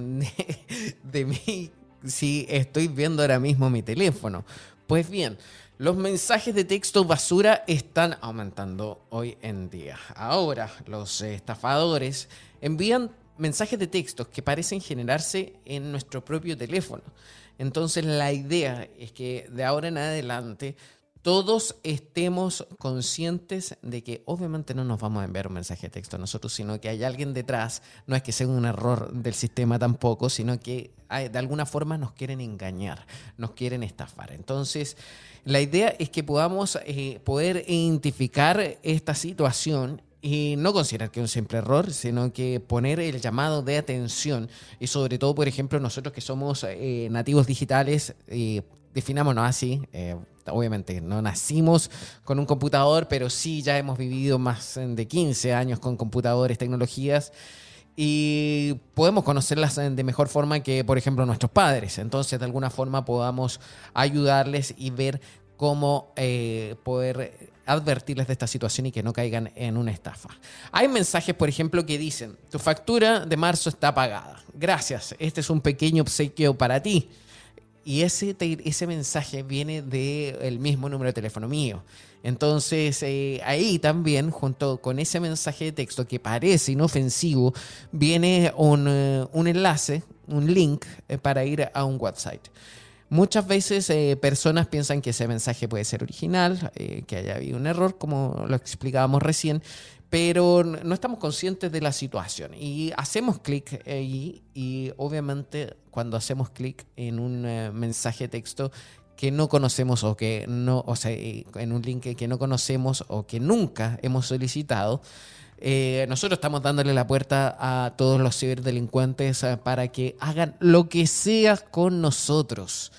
de, mí si estoy viendo ahora mismo mi teléfono? Pues bien, los mensajes de texto basura están aumentando hoy en día. Ahora, los estafadores envían mensajes de texto que parecen generarse en nuestro propio teléfono. Entonces la idea es que de ahora en adelante todos estemos conscientes de que obviamente no nos vamos a enviar un mensaje de texto nosotros, sino que hay alguien detrás, no es que sea un error del sistema tampoco, sino que de alguna forma nos quieren engañar, nos quieren estafar. Entonces, la idea es que podamos eh, poder identificar esta situación y no considerar que es un simple error, sino que poner el llamado de atención y sobre todo, por ejemplo, nosotros que somos eh, nativos digitales, eh, definámonos así, eh, obviamente no nacimos con un computador, pero sí ya hemos vivido más de 15 años con computadores, tecnologías y podemos conocerlas de mejor forma que, por ejemplo, nuestros padres. Entonces, de alguna forma podamos ayudarles y ver cómo eh, poder advertirles de esta situación y que no caigan en una estafa. Hay mensajes, por ejemplo, que dicen, tu factura de marzo está pagada. Gracias, este es un pequeño obsequio para ti. Y ese, ese mensaje viene del mismo número de teléfono mío. Entonces, eh, ahí también, junto con ese mensaje de texto que parece inofensivo, viene un, eh, un enlace, un link para ir a un website. Muchas veces eh, personas piensan que ese mensaje puede ser original, eh, que haya habido un error, como lo explicábamos recién, pero no estamos conscientes de la situación y hacemos clic ahí y obviamente cuando hacemos clic en un eh, mensaje de texto que no conocemos o que no, o sea, en un link que no conocemos o que nunca hemos solicitado, nosotros estamos dándole la puerta a todos los ciberdelincuentes para que hagan lo que sea con nosotros.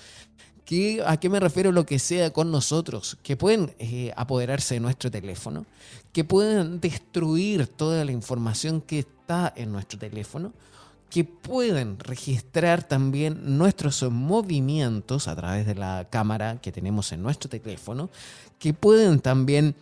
¿A qué me refiero lo que sea con nosotros? Que pueden eh, apoderarse de nuestro teléfono, que pueden destruir toda la información que está en nuestro teléfono, que pueden registrar también nuestros movimientos a través de la cámara que tenemos en nuestro teléfono, que pueden también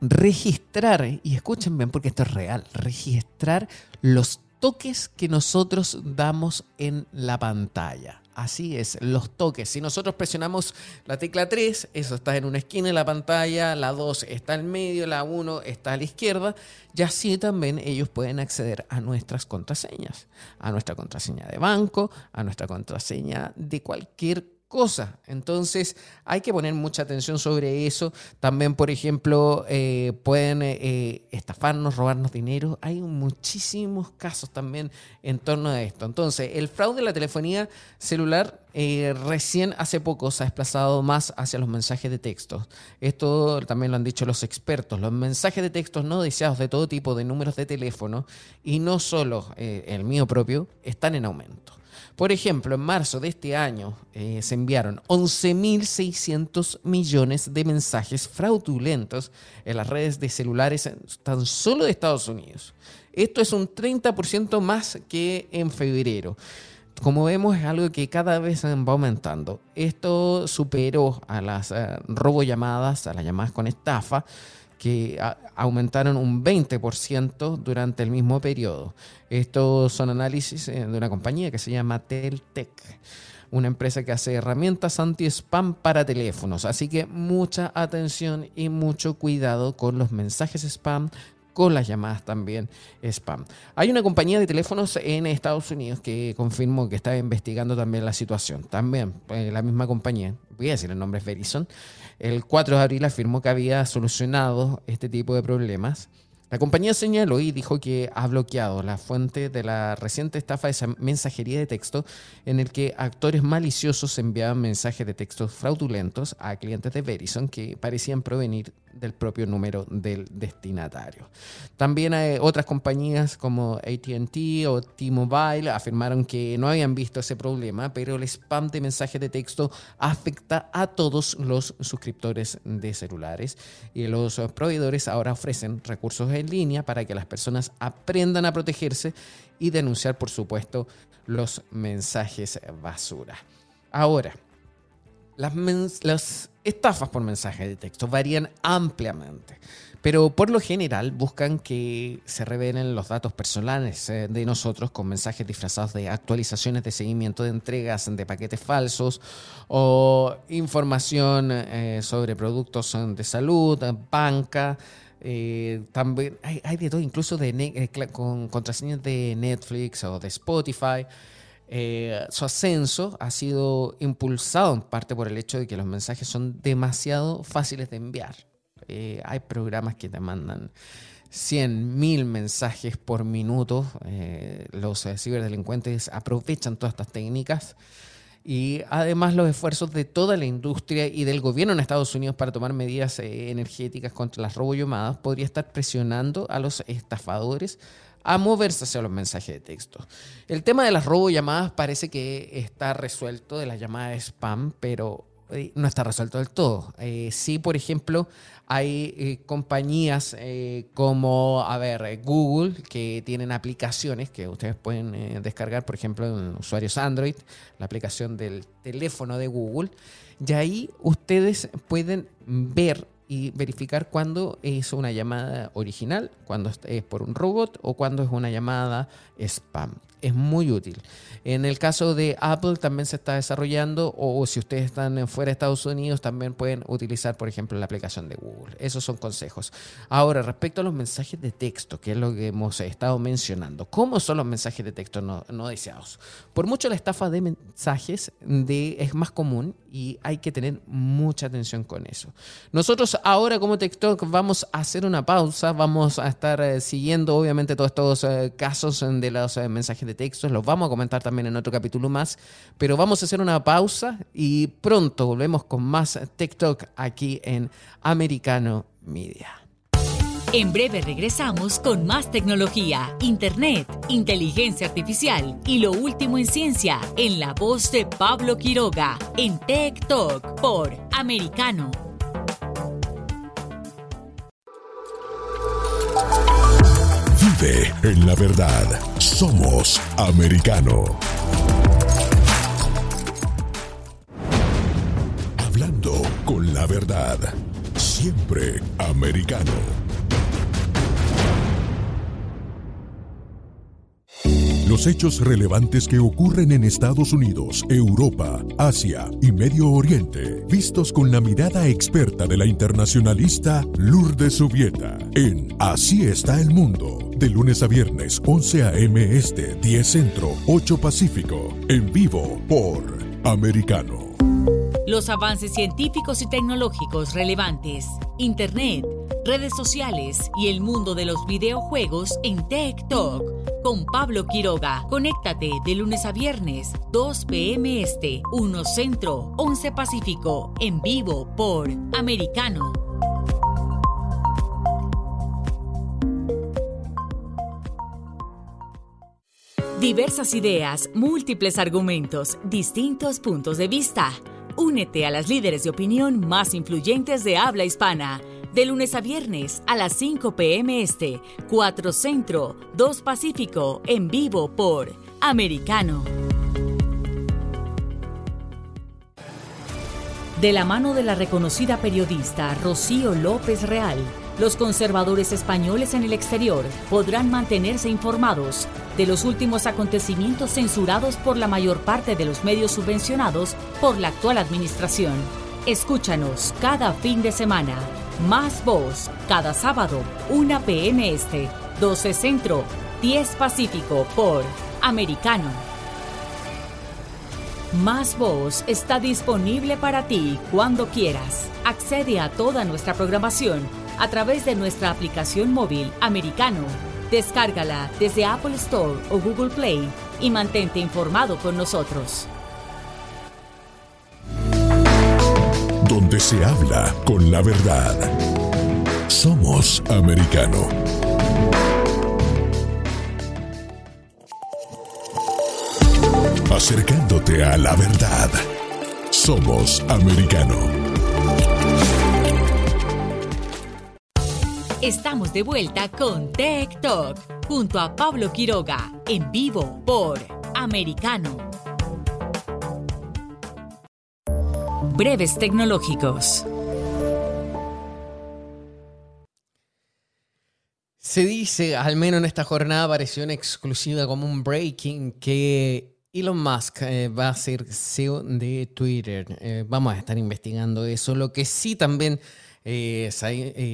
registrar, y escuchen bien porque esto es real, registrar los toques que nosotros damos en la pantalla. Así es, los toques. Si nosotros presionamos la tecla 3, eso está en una esquina de la pantalla, la 2 está en medio, la 1 está a la izquierda, y así también ellos pueden acceder a nuestras contraseñas, a nuestra contraseña de banco, a nuestra contraseña de cualquier cosa. Entonces hay que poner mucha atención sobre eso. También, por ejemplo, eh, pueden eh, estafarnos, robarnos dinero. Hay muchísimos casos también en torno a esto. Entonces, el fraude de la telefonía celular eh, recién hace poco se ha desplazado más hacia los mensajes de texto. Esto también lo han dicho los expertos. Los mensajes de texto no deseados de todo tipo de números de teléfono y no solo el mío propio están en aumento. Por ejemplo, en marzo de este año eh, se enviaron 11.600 millones de mensajes fraudulentos en las redes de celulares tan solo de Estados Unidos. Esto es un 30% más que en febrero. Como vemos es algo que cada vez va aumentando. Esto superó a las eh, robollamadas, a las llamadas con estafa, que aumentaron un 20% durante el mismo periodo. Estos son análisis eh, de una compañía que se llama Teltec, una empresa que hace herramientas anti-spam para teléfonos. Así que mucha atención y mucho cuidado con los mensajes spam, con las llamadas también spam. Hay una compañía de teléfonos en Estados Unidos que confirmó que está investigando también la situación. También eh, la misma compañía, voy a decir el nombre es Verizon, el 4 de abril afirmó que había solucionado este tipo de problemas. La compañía señaló y dijo que ha bloqueado la fuente de la reciente estafa de esa mensajería de texto en el que actores maliciosos enviaban mensajes de texto fraudulentos a clientes de Verizon que parecían provenir del propio número del destinatario. También hay otras compañías como ATT o T-Mobile afirmaron que no habían visto ese problema, pero el spam de mensajes de texto afecta a todos los suscriptores de celulares y los proveedores ahora ofrecen recursos en línea para que las personas aprendan a protegerse y denunciar, por supuesto, los mensajes basura. Ahora, las, estafas por mensaje de texto varían ampliamente, pero por lo general buscan que se revelen los datos personales eh, de nosotros con mensajes disfrazados de actualizaciones de seguimiento de entregas de paquetes falsos o información eh, sobre productos de salud, banca. Eh, también hay, de todo, incluso con contraseñas de Netflix o de Spotify. Eh, su ascenso ha sido impulsado en parte por el hecho de que los mensajes son demasiado fáciles de enviar. Eh, hay programas que te mandan 100.000 mensajes por minuto. Eh, los ciberdelincuentes aprovechan todas estas técnicas. Y además los esfuerzos de toda la industria y del gobierno en Estados Unidos para tomar medidas energéticas contra las robollamadas podría estar presionando a los estafadores a moverse hacia los mensajes de texto. El tema de las robollamadas parece que está resuelto de las llamadas de spam, pero eh, no está resuelto del todo. Eh, sí, por ejemplo, hay eh, compañías como, a ver, Google, que tienen aplicaciones que ustedes pueden descargar, por ejemplo, en usuarios Android, la aplicación del teléfono de Google, y ahí ustedes pueden ver y verificar cuándo es una llamada original, cuándo es por un robot o cuándo es una llamada spam es muy útil. En el caso de Apple también se está desarrollando o si ustedes están fuera de Estados Unidos también pueden utilizar, por ejemplo, la aplicación de Google. Esos son consejos. Ahora, respecto a los mensajes de texto, que es lo que hemos estado mencionando, ¿cómo son los mensajes de texto no, deseados? Por mucho la estafa de mensajes de, es más común y hay que tener mucha atención con eso. Nosotros ahora como TikTok vamos a hacer una pausa, vamos a estar eh, siguiendo obviamente todos estos eh, casos de los eh, mensajes de textos, los vamos a comentar también en otro capítulo más, pero vamos a hacer una pausa y pronto volvemos con más TikTok aquí en Americano Media. En breve regresamos con más tecnología, internet, inteligencia artificial y lo último en ciencia en la voz de Pablo Quiroga en Tech Talk por Americano en la verdad. Somos americano. Hablando con la verdad. Siempre americano. Los hechos relevantes que ocurren en Estados Unidos, Europa, Asia y Medio Oriente, vistos con la mirada experta de la internacionalista Lourdes Subieta, en Así está el mundo de lunes a viernes, 11 a.m. Este, 10 Centro, 8 Pacífico. En vivo por Americano. los avances científicos y tecnológicos relevantes, Internet, redes sociales y el mundo de los videojuegos en Tech Talk con Pablo Quiroga. Conéctate de lunes a viernes, 2 p.m. Este, 1 Centro, 11 Pacífico, en vivo por Americano. Diversas ideas, múltiples argumentos, distintos puntos de vista. Únete a las líderes de opinión más influyentes de habla hispana. De lunes a viernes a las 5 p.m. Este, 4 Centro, 2 Pacífico, en vivo por Americano. De la mano de la reconocida periodista Rocío López Real, los conservadores españoles en el exterior podrán mantenerse informados de los últimos acontecimientos censurados por la mayor parte de los medios subvencionados por la actual administración. Escúchanos cada fin de semana. Más voz, cada sábado, 1 p.m. Este, 12 Centro, 10 Pacífico por Americano. Más Voz está disponible para ti cuando quieras. Accede a toda nuestra programación a través de nuestra aplicación móvil Americano Descárgala desde Apple Store o Google Play y mantente informado con nosotros. Se habla con la verdad. Somos americano. Acercándote a la verdad. Somos americano. Estamos de vuelta con Tech Talk junto a Pablo Quiroga en vivo por Americano. Breves tecnológicos. Se dice, al menos en esta jornada apareció en exclusiva como un breaking que Elon Musk eh, va a ser CEO de Twitter. Eh, vamos a estar investigando eso. Lo que sí también eh,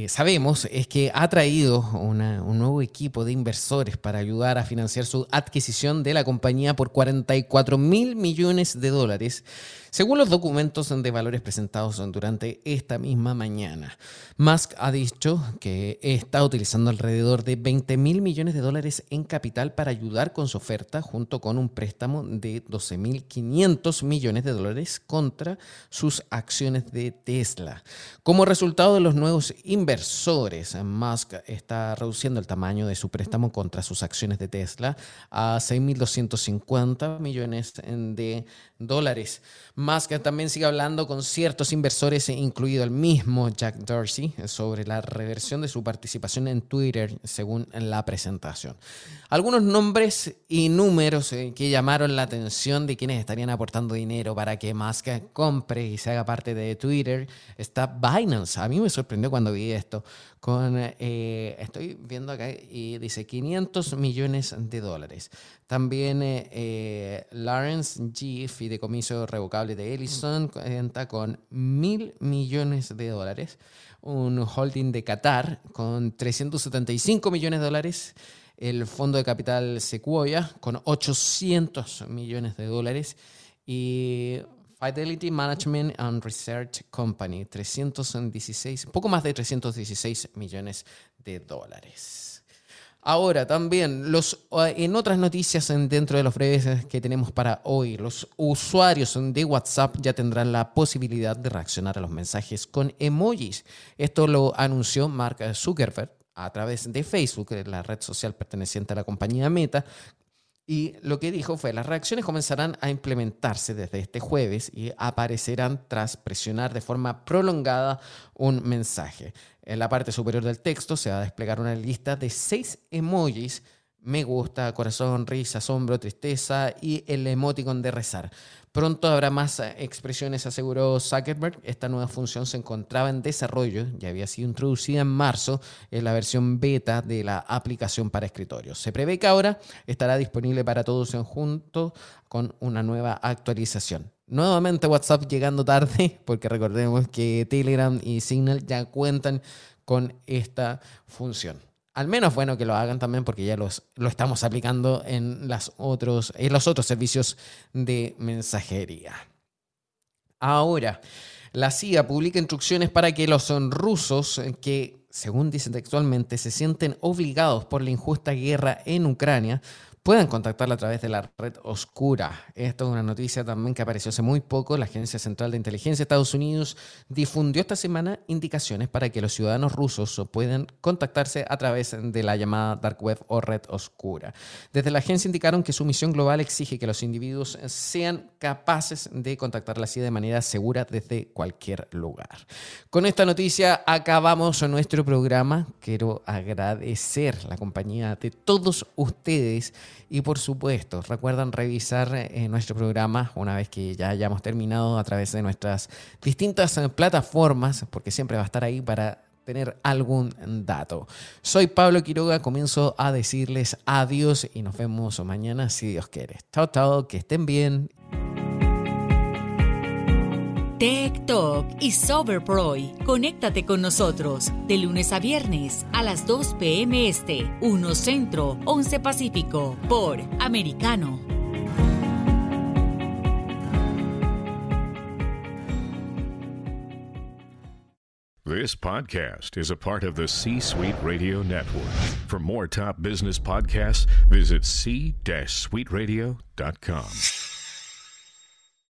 sabemos es que ha traído un nuevo equipo de inversores para ayudar a financiar su adquisición de la compañía por 44 mil millones de dólares según los documentos de valores presentados durante esta misma mañana, Musk ha dicho que está utilizando alrededor de 20 mil millones de dólares en capital para ayudar con su oferta, junto con un préstamo de 12.500 millones de dólares contra sus acciones de Tesla. Como resultado de los nuevos inversores, Musk está reduciendo el tamaño de su préstamo contra sus acciones de Tesla a 6.250 millones de dólares. Musk también sigue hablando con ciertos inversores, incluido el mismo Jack Dorsey, sobre la reversión de su participación en Twitter, según la presentación. Algunos nombres y números eh, que llamaron la atención de quienes estarían aportando dinero para que Musk compre y se haga parte de Twitter está Binance. A mí me sorprendió cuando vi esto. Con, eh, estoy viendo acá y dice 500 millones de dólares. También eh, Lawrence G, fideicomiso revocable de Ellison, cuenta con mil millones de dólares. Un holding de Qatar con 375 millones de dólares el fondo de capital Sequoia con 800 millones de dólares y Fidelity Management and Research Company, 316, poco más de 316 millones de dólares. Ahora también, los, en otras noticias dentro de los breves que tenemos para hoy, los usuarios de WhatsApp ya tendrán la posibilidad de reaccionar a los mensajes con emojis. Esto lo anunció Mark Zuckerberg a través de Facebook, la red social perteneciente a la compañía Meta. Y lo que dijo fue, las reacciones comenzarán a implementarse desde este jueves y aparecerán tras presionar de forma prolongada un mensaje. En la parte superior del texto se va a desplegar una lista de seis emojis me gusta, corazón, risa, asombro, tristeza y el emoticon de rezar. Pronto habrá más eh, expresiones, aseguró Zuckerberg. Esta nueva función se encontraba en desarrollo y había sido introducida en marzo en la versión beta de la aplicación para escritorios. Se prevé que ahora estará disponible para todos en junto con una nueva actualización. Nuevamente WhatsApp llegando tarde, porque recordemos que Telegram y Signal ya cuentan con esta función al menos bueno que lo hagan también porque ya los, lo estamos aplicando en, otros, en los otros servicios de mensajería. Ahora, la CIA publica instrucciones para que los rusos que, según dicen textualmente, se sienten obligados por la injusta guerra en Ucrania, puedan contactarla a través de la red oscura. Esto es una noticia también que apareció hace muy poco. La Agencia Central de Inteligencia de Estados Unidos difundió esta semana indicaciones para que los ciudadanos rusos puedan contactarse a través de la llamada Dark Web o red oscura. Desde la agencia indicaron que su misión global exige que los individuos sean capaces de contactar la CIA de manera segura desde cualquier lugar. Con esta noticia acabamos nuestro programa. Quiero agradecer la compañía de todos ustedes y por supuesto, recuerdan revisar eh, nuestro programa una vez que ya hayamos terminado a través de nuestras distintas eh, plataformas, porque siempre va a estar ahí para tener algún dato. Soy Pablo Quiroga, comienzo a decirles adiós y nos vemos mañana si Dios quiere. Chao, chao, que estén bien. Tech Talk y Soberproy. Conéctate con nosotros de lunes a viernes a las 2 p.m. Este, 1 Centro, 11 Pacífico, por Americano. This podcast is a part of the C Suite Radio Network. For more top business podcasts, visit c-suiteradio.com.